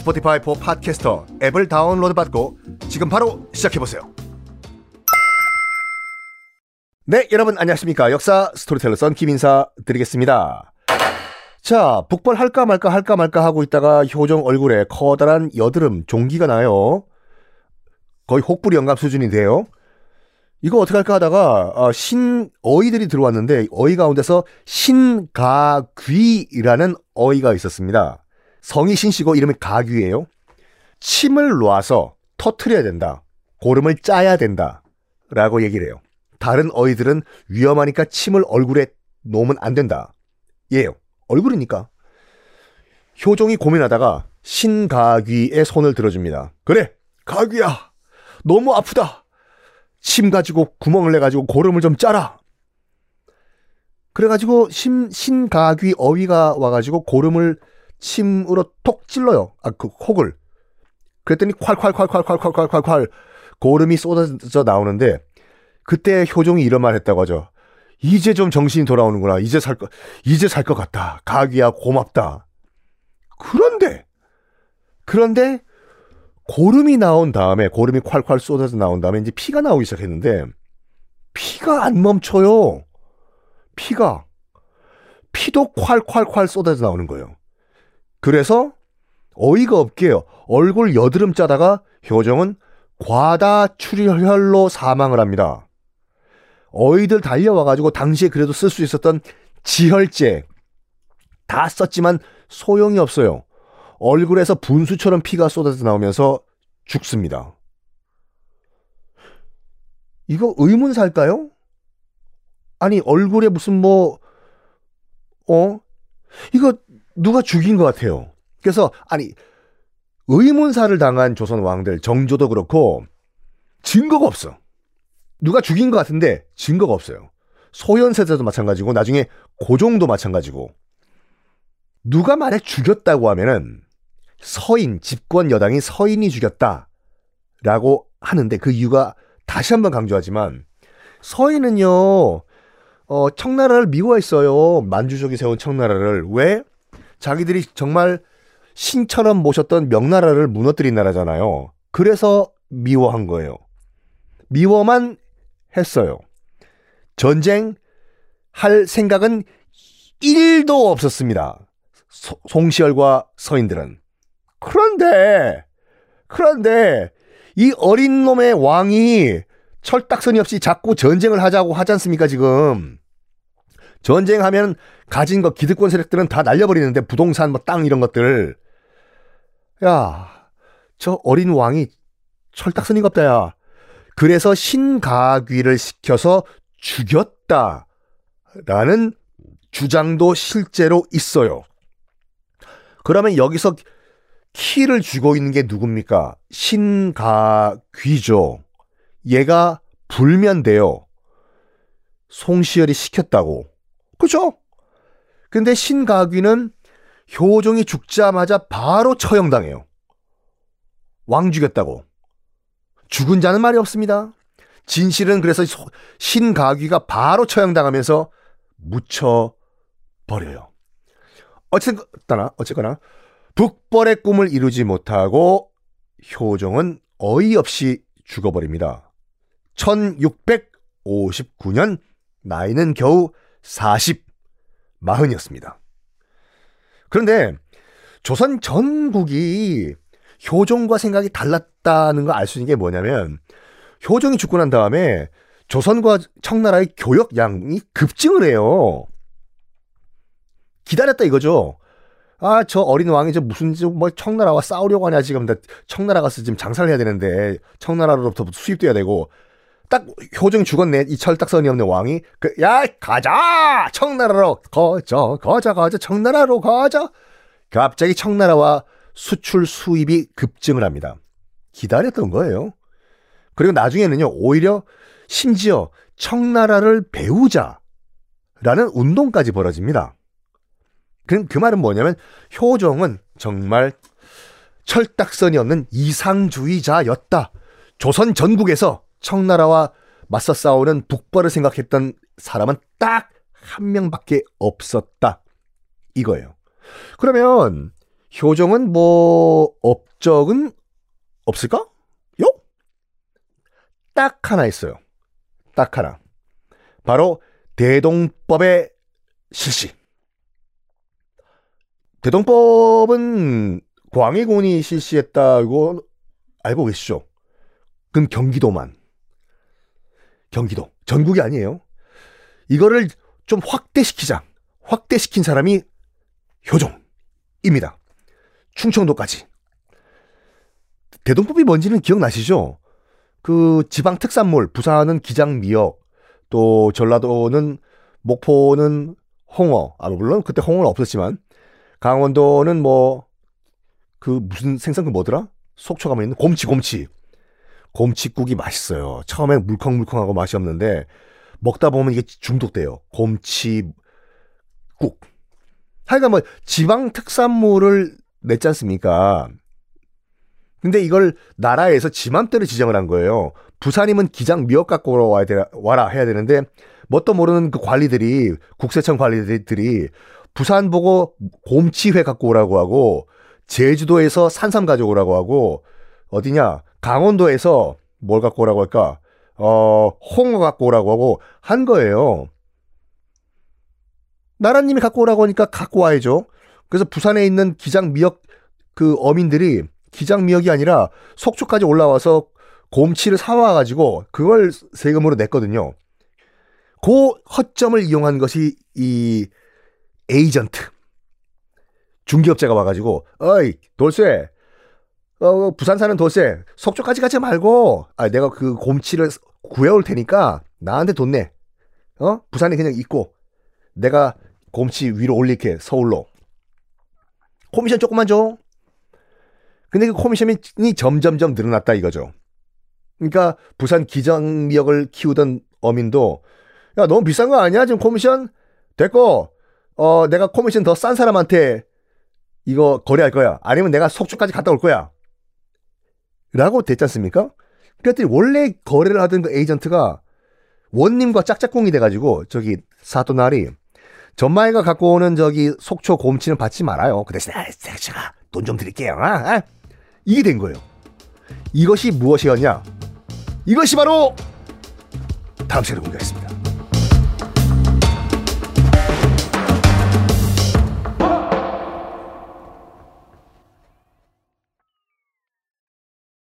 Spotify for Podcasters 앱을 다운로드 받고 지금 바로 시작해보세요. 네, 여러분 안녕하십니까. 역사 스토리텔러 썬킴 인사 드리겠습니다. 자, 북벌할까 말까 할까 말까 하고 있다가 효종 얼굴에 커다란 여드름 종기가 나요. 거의 혹부리 영감 수준이 돼요. 이거 어떻게 할까 하다가 어, 신 어의들이 들어왔는데 어의 가운데서 신가귀라는 어의가 있었습니다. 성이 신씨고 이름이 가귀예요. 침을 놔서 터트려야 된다. 고름을 짜야 된다. 라고 얘기를 해요. 다른 어이들은 위험하니까 침을 얼굴에 놓으면 안 된다. 예요. 얼굴이니까. 효종이 고민하다가 신가귀의 손을 들어줍니다. 그래, 가귀야. 너무 아프다. 침 가지고 구멍을 내가지고 고름을 좀 짜라. 그래가지고 신, 신가귀 어휘가 와가지고 고름을 침으로 톡 찔러요. 아, 그 혹을. 그랬더니 콸콸콸콸콸콸콸콸 고름이 쏟아져 나오는데 그때 효종이 이런 말 했다고 하죠. 이제 좀 정신이 돌아오는구나. 이제 살 거, 이제 살 것 같다. 가귀야, 고맙다. 그런데, 그런데, 고름이 나온 다음에, 고름이 콸콸 쏟아져 나온 다음에 이제 피가 나오기 시작했는데, 피가 안 멈춰요. 피가. 피도 콸콸콸 쏟아져 나오는 거예요. 그래서, 어이가 없게요. 얼굴 여드름 짜다가 효정은 과다 출혈로 사망을 합니다. 어이들 달려와가지고 당시에 그래도 쓸 수 있었던 지혈제 다 썼지만 소용이 없어요. 얼굴에서 분수처럼 피가 쏟아져 나오면서 죽습니다. 이거 의문사일까요? 아니 얼굴에 무슨 뭐 어? 이거 누가 죽인 것 같아요. 그래서 아니 의문사를 당한 조선 왕들 정조도 그렇고 증거가 없어. 누가 죽인 것 같은데 증거가 없어요. 소현세자도 마찬가지고 나중에 고종도 마찬가지고 누가 말해 죽였다고 하면은 서인 집권 여당이 서인이 죽였다라고 하는데 그 이유가 다시 한번 강조하지만 서인은요 어, 청나라를 미워했어요 만주족이 세운 청나라를 왜 자기들이 정말 신처럼 모셨던 명나라를 무너뜨린 나라잖아요. 그래서 미워한 거예요. 미워만 했어요. 전쟁 할 생각은 1도 없었습니다. 소, 송시열과 서인들은. 그런데, 그런데, 이 어린 놈의 왕이 철딱선이 없이 자꾸 전쟁을 하자고 하지 않습니까, 지금. 전쟁하면 가진 것, 기득권 세력들은 다 날려버리는데, 부동산, 뭐, 땅, 이런 것들. 야, 저 어린 왕이 철딱선이 없다, 야. 그래서 신가귀를 시켜서 죽였다라는 주장도 실제로 있어요. 그러면 여기서 키를 쥐고 있는 게 누굽니까? 신가귀죠. 얘가 불면돼요. 송시열이 시켰다고. 그죠? 근데 신가귀는 효종이 죽자마자 바로 처형당해요. 왕 죽였다고. 죽은 자는 말이 없습니다. 진실은 그래서 신가귀가 바로 처형당하면서 묻혀 버려요. 어쨌거나, 어쨌거나, 북벌의 꿈을 이루지 못하고 효종은 어이없이 죽어버립니다. 1659년 나이는 겨우 40, 마흔이었습니다. 그런데 조선 전국이 효종과 생각이 달랐다는 걸 알 수 있는 게 뭐냐면 효종이 죽고 난 다음에 조선과 청나라의 교역량이 급증을 해요. 기다렸다 이거죠. 아, 저 어린 왕이 저 무슨 뭐 청나라와 싸우려고 하냐 지금 청나라 가서 지금 장사를 해야 되는데 청나라로부터 수입돼야 되고 딱 효정 죽었네 이 철딱선이 없는 왕이 그 야 가자 청나라로 거저 거자 거자 청나라로 가자 갑자기 청나라와 수출 수입이 급증을 합니다. 기다렸던 거예요. 그리고 나중에는요 오히려 심지어 청나라를 배우자라는 운동까지 벌어집니다. 그, 그 말은 뭐냐면 효종은 정말 철딱선이 없는 이상주의자였다. 조선 전국에서 청나라와 맞서 싸우는 북벌을 생각했던 사람은 딱 한 명밖에 없었다. 이거예요. 그러면 효종은 뭐 업적은 없을까? 요? 딱 하나 있어요. 딱 하나. 바로 대동법의 실시. 대동법은 광해군이 실시했다고 알고 계시죠? 그럼 경기도만. 경기도. 전국이 아니에요. 이거를 좀 확대시키자. 확대시킨 사람이 효종입니다. 충청도까지. 대동법이 뭔지는 기억나시죠? 그 지방 특산물, 부산은 기장 미역, 또 전라도는 목포는 홍어. 아, 물론 그때 홍어는 없었지만 강원도는 뭐 그 무슨 생선 그 뭐더라? 속초 가면 있는 곰치 곰치. 곰치국이 맛있어요. 처음엔 물컹물컹하고 맛이 없는데 먹다 보면 이게 중독돼요. 곰치국. 하여간 뭐 지방 특산물을 냈지 않습니까? 근데 이걸 나라에서 지맘대로 지정을 한 거예요. 부산이면 기장 미역 갖고 와야 되, 와라 해야 되는데 뭣도 모르는 그 관리들이 국세청 관리들이 부산 보고 곰치회 갖고 오라고 하고 제주도에서 산삼 가져오라고 하고 어디냐 강원도에서 뭘 갖고 오라고 할까 어 홍어 갖고 오라고 하고 한 거예요. 나라님이 갖고 오라고 하니까 갖고 와야죠. 그래서 부산에 있는 기장 미역 그 어민들이 기장 미역이 아니라 속초까지 올라와서 곰치를 사와가지고 그걸 세금으로 냈거든요. 그 허점을 이용한 것이 이 에이전트 중개업자가 와가지고 어이 돌쇠 어, 부산 사는 돌쇠 속초까지 가지 말고 아 내가 그 곰치를 구해올 테니까 나한테 돈 내. 어 부산에 그냥 있고 내가 곰치 위로 올릴게 서울로 코미션 조금만 줘. 근데 그 코미션이 점점점 늘어났다 이거죠. 그러니까 부산 기장미역을 키우던 어민도 야 너무 비싼 거 아니야 지금 코미션 됐고 어 내가 코미션 더 싼 사람한테 이거 거래할 거야 아니면 내가 속초까지 갔다 올 거야 라고 됐지 않습니까? 그랬더니 원래 거래를 하던 그 에이전트가 원님과 짝짝꿍이 돼가지고 저기 사또날이 전마이가 갖고 오는 저기 속초 곰치는 받지 말아요. 그 대신에 제가 돈 좀 드릴게요. 아, 아. 이게 된 거예요. 이것이 무엇이었냐? 이것이 바로 다음 시간에 공개하겠습니다.